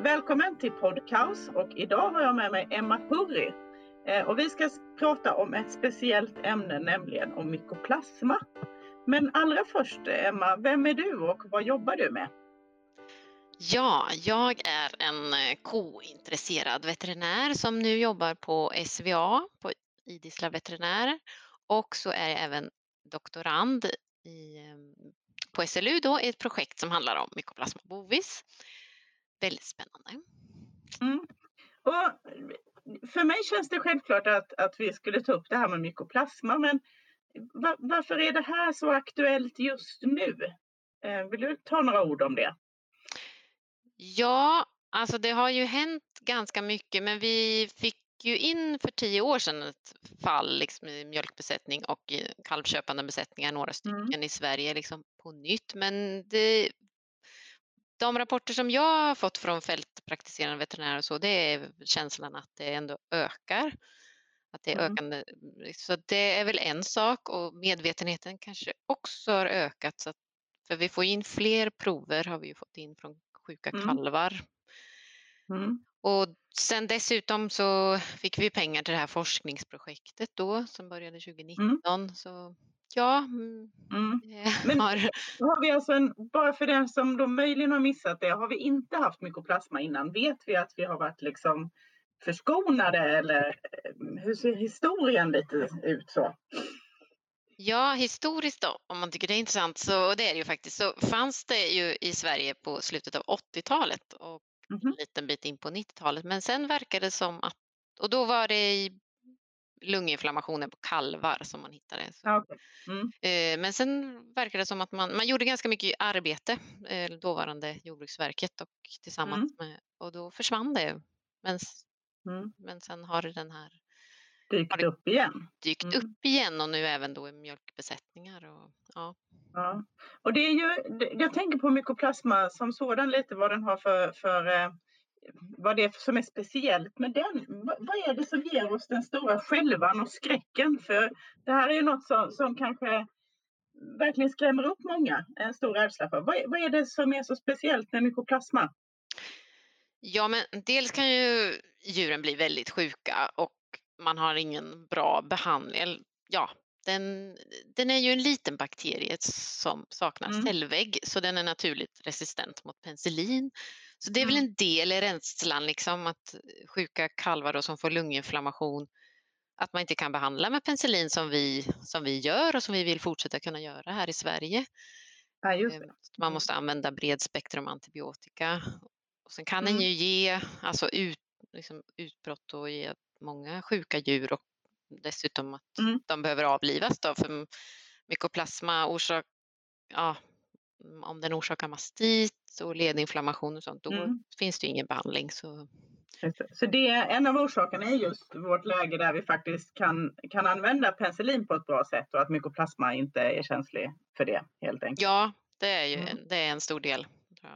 Välkommen till Podcaus och idag har jag med mig Emma Hurri. Eh, och vi ska prata om ett speciellt ämne, nämligen om mykoplasma. Men allra först Emma, vem är du och vad jobbar du med? Ja, jag är en eh, kointresserad veterinär som nu jobbar på SVA, på Idisla veterinär. Och så är jag även doktorand i, eh, på SLU då, i ett projekt som handlar om mykoplasma bovis. Väldigt spännande. Mm. Och för mig känns det självklart att, att vi skulle ta upp det här med mykoplasma, men var, varför är det här så aktuellt just nu? Eh, vill du ta några ord om det? Ja, alltså det har ju hänt ganska mycket, men vi fick ju in för tio år sedan ett fall liksom i mjölkbesättning och kalvköpande besättningar, några stycken mm. i Sverige liksom på nytt. Men det de rapporter som jag har fått från fältpraktiserande veterinärer och så, det är känslan att det ändå ökar. Att det är mm. ökande. Så det är väl en sak och medvetenheten kanske också har ökat. Så att, för vi får in fler prover har vi ju fått in från sjuka mm. kalvar. Mm. Och sen dessutom så fick vi pengar till det här forskningsprojektet då som började 2019. Mm. Så Ja. Mm. mm. Men har... vi alltså en, bara för den som då möjligen har missat det, har vi inte haft mykoplasma innan? Vet vi att vi har varit liksom förskonade eller eh, hur ser historien lite ut så? Ja, historiskt då, om man tycker det är intressant, så det är det ju faktiskt, så fanns det ju i Sverige på slutet av 80-talet och mm -hmm. en liten bit in på 90-talet. Men sen verkade det som att, och då var det i lunginflammationer på kalvar som man hittade. Okay. Mm. Eh, men sen verkar det som att man, man gjorde ganska mycket arbete, eh, dåvarande Jordbruksverket och tillsammans mm. med, och då försvann det. Men, mm. men sen har den här dykt upp igen. Dykt mm. upp igen och nu även då i mjölkbesättningar. Och, ja. ja. och det är ju, jag tänker på mykoplasma som sådan lite vad den har för, för eh, vad det är som är speciellt med den. Vad är det som ger oss den stora skälvan och skräcken? För det här är ju något som, som kanske verkligen skrämmer upp många, en stor rädsla för. Vad, vad är det som är så speciellt med mykoplasma? Ja, men dels kan ju djuren bli väldigt sjuka och man har ingen bra behandling. Ja, den, den är ju en liten bakterie som saknar mm. cellvägg så den är naturligt resistent mot penicillin. Så det är väl mm. en del i rädslan, liksom, att sjuka kalvar då, som får lunginflammation, att man inte kan behandla med penicillin som vi, som vi gör och som vi vill fortsätta kunna göra här i Sverige. Ja, ehm, man måste använda bred spektrum antibiotika. Och sen kan mm. den ju ge alltså ut, liksom utbrott och ge många sjuka djur och dessutom att mm. de behöver avlivas då för mykoplasma orsak, ja, om den orsakar mastit och ledinflammation och sånt, då mm. finns det ingen behandling. Så... så det är en av orsakerna är just vårt läge där vi faktiskt kan, kan använda penicillin på ett bra sätt och att mykoplasma inte är känslig för det helt enkelt. Ja, det är ju mm. det är en stor del.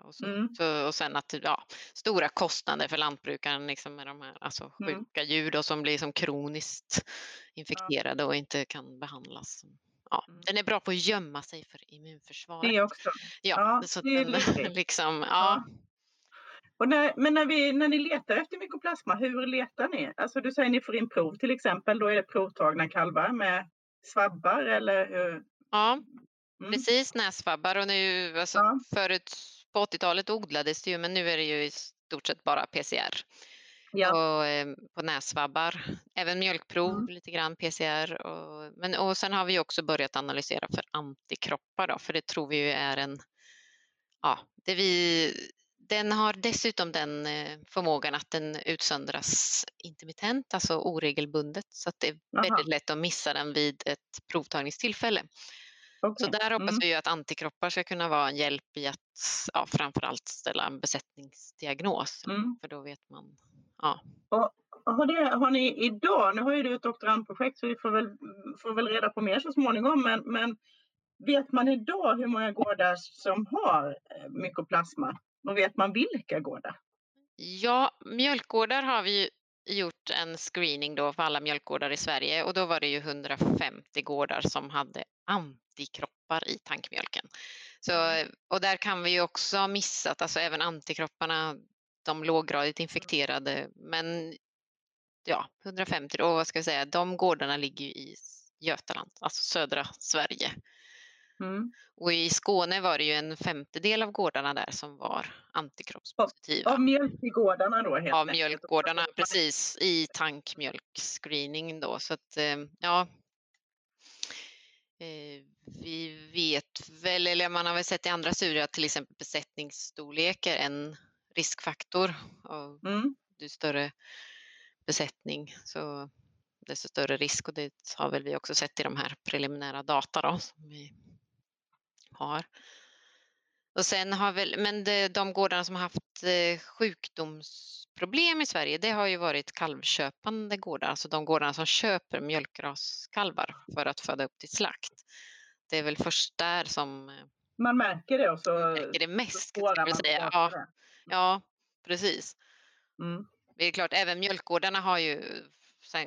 Och, så, mm. så, och sen att ja, stora kostnader för lantbrukaren liksom med de här alltså, mm. sjuka djur då, som blir som kroniskt infekterade ja. och inte kan behandlas. Ja, mm. Den är bra på att gömma sig för immunförsvaret. Det också. Ja, ja så det den, liksom, ja. ja. Och när, men när, vi, när ni letar efter mykoplasma, hur letar ni? Alltså du säger ni får in prov till exempel, då är det provtagna kalvar med svabbar eller hur? Ja, mm. precis näsvabbar och nu, alltså, ja. förut på 80-talet odlades det ju men nu är det ju i stort sett bara PCR. Ja. Och, eh, på näsvabbar, även mjölkprov, mm. lite grann PCR. Och, men, och sen har vi också börjat analysera för antikroppar då, för det tror vi ju är en, ja, det vi, den har dessutom den eh, förmågan att den utsöndras intermittent, alltså oregelbundet, så att det är Aha. väldigt lätt att missa den vid ett provtagningstillfälle. Okay. Så där hoppas mm. vi att antikroppar ska kunna vara en hjälp i att ja, framförallt ställa en besättningsdiagnos. Mm. För då vet man. Ja. Och har, det, har ni idag, nu har ju du ett doktorandprojekt så vi får väl, får väl reda på mer så småningom, men, men vet man idag hur många gårdar som har eh, mykoplasma? Och vet man vilka gårdar? Ja, mjölkgårdar har vi gjort en screening då för alla mjölkgårdar i Sverige och då var det ju 150 gårdar som hade antikroppar i tankmjölken. Så, och där kan vi ju också ha missat, alltså även antikropparna, de låggradigt infekterade. Men ja, 150 då, vad ska jag säga, de gårdarna ligger i Götaland, alltså södra Sverige. Mm. Och i Skåne var det ju en femtedel av gårdarna där som var antikroppspositiva. Av, av mjölkgårdarna då? Helt av mjölkgårdarna, precis, i tankmjölkscreening då. Så att, eh, ja, eh, vi vet väl, eller man har väl sett i andra studier att till exempel besättningsstorlek är en riskfaktor. Och mm. Ju större besättning så desto större risk och det har väl vi också sett i de här preliminära data då, som vi har. Och sen har väl, men det, de gårdarna som har haft eh, sjukdomsproblem i Sverige, det har ju varit kalvköpande gårdar, alltså de gårdarna som köper mjölkraskalvar för att föda upp till slakt. Det är väl först där som eh, man märker det och så märker det mest. Kan jag säga. Ja, mm. Ja, precis. Mm. Det är klart, även mjölkgårdarna har ju,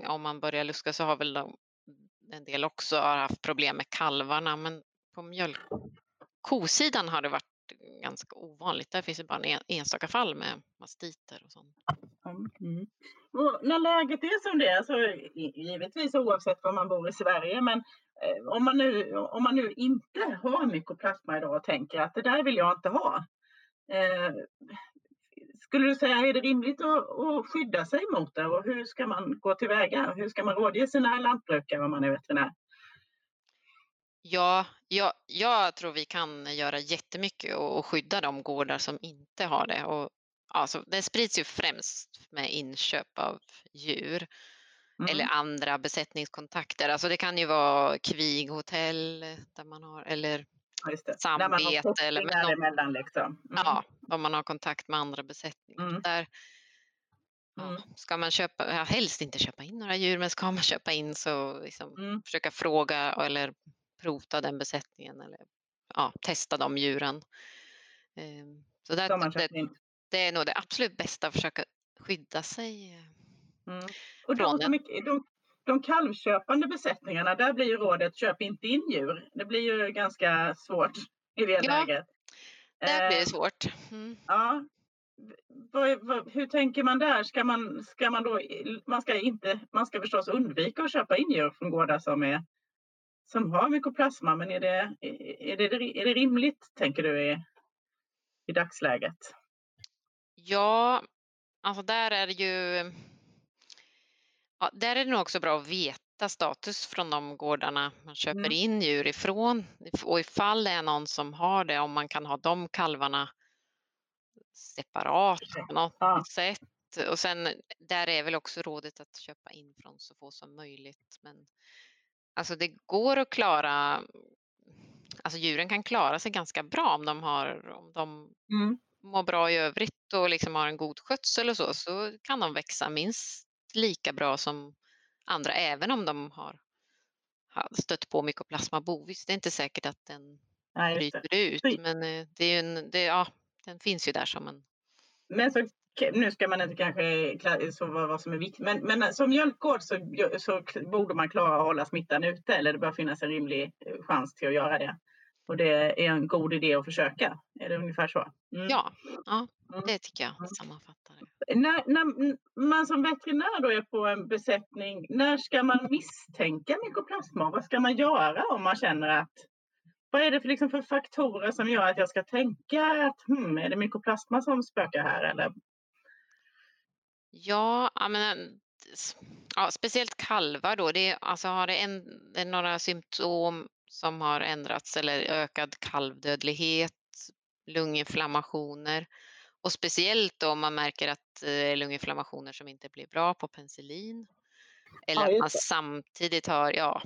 om man börjar luska så har väl de, en del också haft problem med kalvarna, men på mjölk, kosidan har det varit ganska ovanligt. Där finns det bara en enstaka fall med mastiter och sånt. Mm. Och när läget är som det är, så givetvis oavsett var man bor i Sverige, men eh, om man nu, om man nu inte har mykoplasma idag och tänker att det där vill jag inte ha. Eh, skulle du säga, är det rimligt att, skydda sig mot det och hur ska man gå tillväga? Hur ska man rådge sina lantbrukare om man är veterinär? Ja, jag, jag tror vi kan göra jättemycket och skydda de gårdar som inte har det. Och, alltså, det sprids ju främst med inköp av djur mm. eller andra besättningskontakter. Alltså det kan ju vara kvighotell där man har eller ja, samvete. Eller med någon, emellan liksom. Mm. Ja, om man har kontakt med andra besättningar. Mm. Där, Mm. Ska man köpa, ja, helst inte köpa in några djur, men ska man köpa in så liksom, mm. försöka fråga eller prota den besättningen eller ja, testa de djuren. Ehm, så där, det, det, är nog det absolut bästa att försöka skydda sig. Eh, mm. Och de, de, de, de kalvköpande besättningarna, där blir ju rådet köp inte in djur. Det blir ju ganska svårt i det ja, läget. Det blir eh, svårt. Mm. Ja. Hur tänker man där? Ska man, ska man då, man ska inte, man ska förstås undvika att köpa in djur från gårdar som är som har mykoplasma, men är det, är det, är det rimligt, tänker du, i, i dagsläget? Ja, alltså där är det ju... Ja, där är det nog också bra att veta status från de gårdarna man köper mm. in djur ifrån och ifall det är någon som har det, om man kan ha de kalvarna separat på något ja. sätt. Och sen där är väl också rådet att köpa in från så få som möjligt. Men Alltså det går att klara, alltså djuren kan klara sig ganska bra om de, har, om de mm. mår bra i övrigt och liksom har en god skötsel och så, så kan de växa minst lika bra som andra, även om de har, stött på mykoplasma bovis. Det är inte säkert att den Nej, bryter ut, men eh, det är en, det, ja, den finns ju där som en... Men så nu ska man inte kanske så vad som är viktigt, men, men som mjölkgård så, så borde man klara att hålla smittan ute eller det bör finnas en rimlig eh, chans till att göra det. Och det är en god idé att försöka. Är det ungefär så? Mm. Ja, ja, mm. det tycker jag mm. sammanfattar. När, när man som veterinär då är på en besättning, när ska man misstänka mykoplasma? Vad ska man göra om man känner att vad är det för, liksom för faktorer som gör att jag ska tänka att hmm, är det mykoplasma som spökar här? Eller Ja, men, eh, ja, speciellt kalvar då. Det, alltså har det, en, det några symptom som har ändrats eller ökad kalvdödlighet, lunginflammationer och speciellt om man märker att eh, lunginflammationer som inte blir bra på penicillin eller ja, att man samtidigt har ja,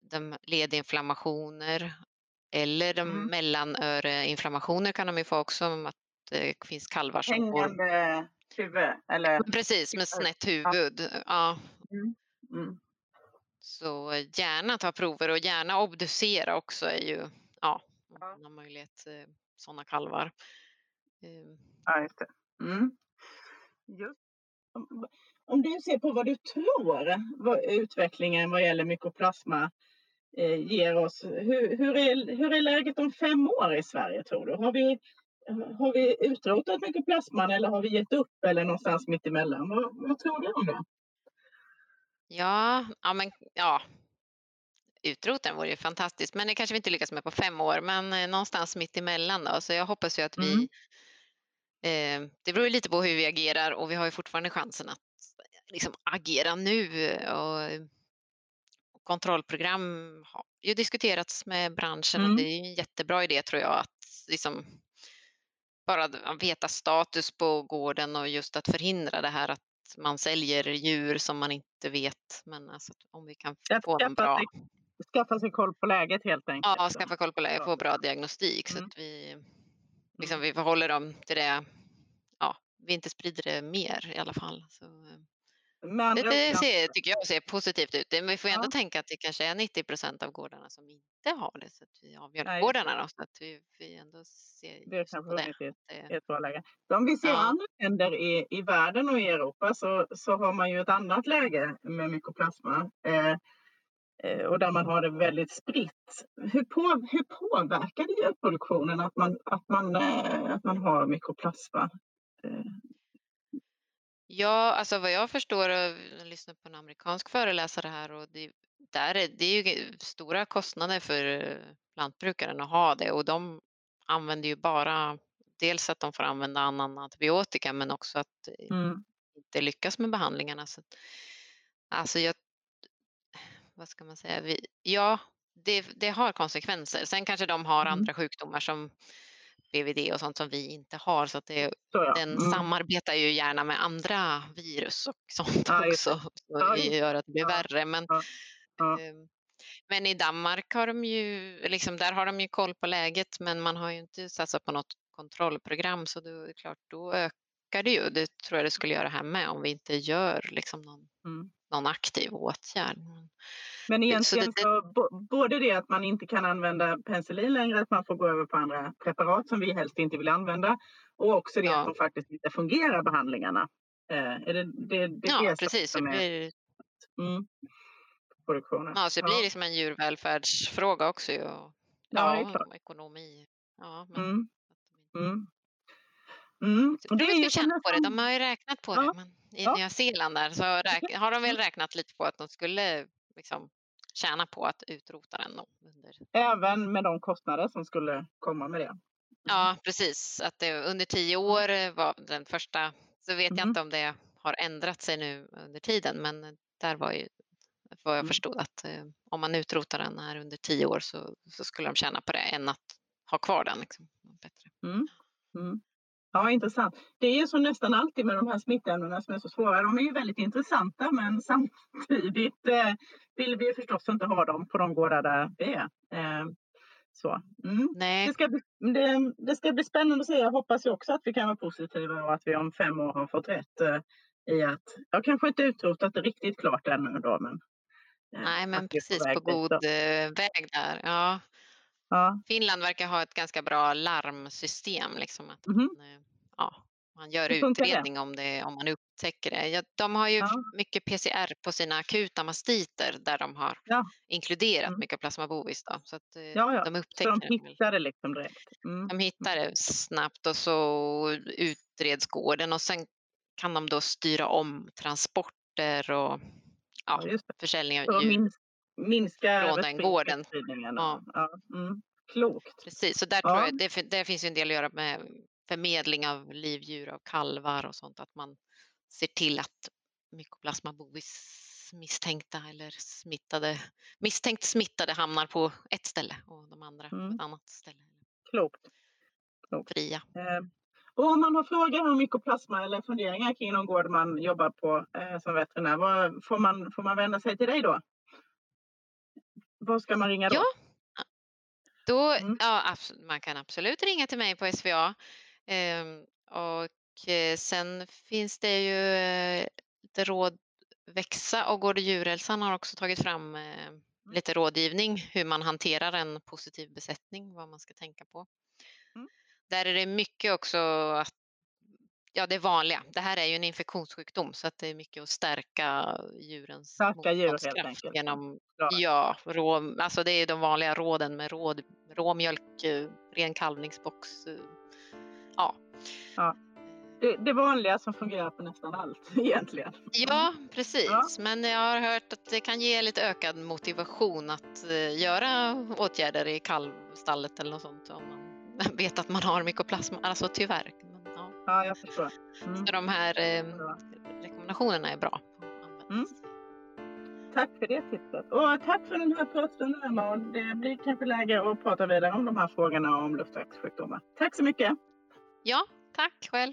de ledinflammationer eller de mm. mellanöreinflammationer kan de ju få också, att det finns kalvar som Hängande får huvud? Eller? Precis, med snett huvud. Ja. Mm. Mm. Så gärna ta prover och gärna obducera också är ju, ja, om man har möjlighet, eh, sådana kalvar. Ehm. Ja, just det. Mm. Just. Om, du ser på vad du tror vad utvecklingen vad gäller mykoplasma eh, ger oss. Hur, hur, är, hur är läget om fem år i Sverige tror du? Har vi har vi utrotat mykoplasman eller har vi gett upp eller någonstans mitt emellan? Vad, vad tror du om det? Ja, ja, men ja. Utroten vore ju fantastiskt, men det kanske vi inte lyckas med på fem år, men eh, någonstans mitt emellan då. Så jag hoppas ju att vi Mm. Eh, Det beror ju lite på hur vi agerar och vi har ju fortfarande chansen att liksom agera nu och kontrollprogram har ju diskuterats med branschen Mm. och det är en jättebra idé tror jag att liksom bara veta status på gården och just att förhindra det här att man säljer djur som man inte vet. Men alltså om vi kan få dem bra, sig, skaffa sig koll på läget helt enkelt. ja, så. skaffa koll på läget, få bra diagnostik så Mm. att vi liksom vi förhåller dem till det. Ja, vi inte sprider det mer i alla fall. Så, Med det, det ser, tycker jag ser positivt ut. Men vi får ändå Ja. tänka att det kanske är 90 procent av gårdarna som inte har det. Så att vi, just mjölkgårdarna då, så att vi, vi ändå ser det kanske det. ett, det. ett bra läge. Så Om vi ser Ja. andra länder i, i världen och i Europa så, så har man ju ett annat läge med mykoplasma. Eh, och där man har det väldigt spritt. Hur, på, hur påverkar det djurproduktionen att man, att man, eh, att man har mykoplasma? Eh, Ja, alltså vad jag förstår, jag lyssnar på en amerikansk föreläsare här och det, där är, det är ju stora kostnader för eh, lantbrukaren att ha det och de använder ju bara dels att de får använda annan antibiotika men också att eh, mm, inte lyckas med behandlingarna. Så, alltså jag, vad ska man säga, vi, ja, det, det har konsekvenser. Sen kanske de har Mm. andra sjukdomar som BVD och sånt som vi inte har så att det, så ja. den Mm. samarbetar ju gärna med andra virus och sånt Ja, också. Så det gör att det blir värre. Men, ehm, men i Danmark har de ju, liksom, där har de ju koll på läget men man har ju inte satsat på något kontrollprogram så då är det klart, då ökar det ju. Det tror jag det skulle göra här med om vi inte gör liksom någon, Mm. Någon aktiv åtgärd. Men Så egentligen det- så, både det att man inte kan använda penicillin längre, att man får gå över på andra preparat som vi helst inte vill använda och också det Ja. att de faktiskt inte fungerar behandlingarna. Eh, är det, det, det är Ja, det precis. Som är blir, mm, produktionen? ja, så det blir liksom en djurvälfärdsfråga också. Och- Ja, Ja, ekonomi. Ja, men Mm, mm. Mm. Jag Och det är ju känna på det. De har ju räknat på Ja. det. Men I Ja. Nya Zeeland där så har de väl räknat lite på att de skulle liksom tjäna på att utrota den. Under... Även med de kostnader som skulle komma med det. Ja, precis. Att det under tio år var den första. Så vet jag Mhm. inte om det har ändrat sig nu under tiden, men där var ju vad jag Mm. förstod att eh, om man utrotar den här under tio år så, så skulle de tjäna på det än att ha kvar den. Liksom. Bättre. Mm. Mm. Ja, intressant. Det är ju så nästan alltid med de här smittämnena som är så svåra. De är ju väldigt intressanta men samtidigt eh, vill vi förstås inte ha dem på de gårdar där vi är. Eh, så. Mm. Nej, Det, ska bli, det, det ska bli spännande att se. Jag hoppas ju också att vi kan vara positiva och att vi om fem år har fått rätt eh, i att, jag kanske inte utrotat det riktigt klart ännu då men. eh, nej men precis på dit god då. eh, väg där. Ja. Ja. Finland verkar ha ett ganska bra larmsystem. Liksom, att Mhm. man, eh, ja, man gör funkar det? utredning om, det, om man upptäcker det. Ja, de har ju Ja. mycket PCR på sina akuta mastiter där de har Ja. inkluderat Mm. Mycoplasma bovis. Då, så att eh, Ja, de Så upptäcker de det. väl. hittar det liksom direkt. Mm. De hittar det snabbt och så utreds gården och sen kan de då styra om transporter och ja, försäljning För av djur. Minska, Från den gården. Ja. Ja. Mm. Klokt. Precis, så där Ja. tror jag det, det finns en del att göra med förmedling av livdjur, av kalvar och sånt, att man ser till att Mycoplasma bovis misstänkta eller smittade, misstänkt smittade hamnar på ett ställe och de andra på Mm. ett annat ställe. Klokt. Fria. Eh, och om man har frågor om mykoplasma eller funderingar kring någon gård man jobbar på eh, som veterinär, vad, får, man, får man vända sig till dig då? Vad ska man ringa då? Ja. Då, Mm. ja, man kan absolut ringa till mig på SVA. Ehm, och eh, sen finns det ju eh, lite råd. Växa och Gård och djurhälsan har också tagit fram eh, lite rådgivning hur man hanterar en positiv besättning, vad man ska tänka på. Mm. Där är det mycket också att Ja, det vanliga. Det här är ju en infektionssjukdom så att det är mycket att stärka djurens Starka djur, helt motståndskraft enkelt. genom. Ja, rå, alltså det är de vanliga råden med råd, råmjölk, eh, ren kalvningsbox, eh, ja. ja. Det, det vanliga som fungerar på nästan allt egentligen. Ja, precis. Ja. Men jag har hört att det kan ge lite ökad motivation att göra åtgärder i kalvstallet eller något sånt om man vet att man har mykoplasma. Alltså tyvärr. Ja. ja, jag förstår. Mm. Så de här eh, rekommendationerna är bra. Mm. Tack för det tipset. Och tack för den här pratstunden Emma. Det blir kanske läge att prata vidare om de här frågorna om luftvägssjukdomar. Tack så mycket. Ja, tack själv.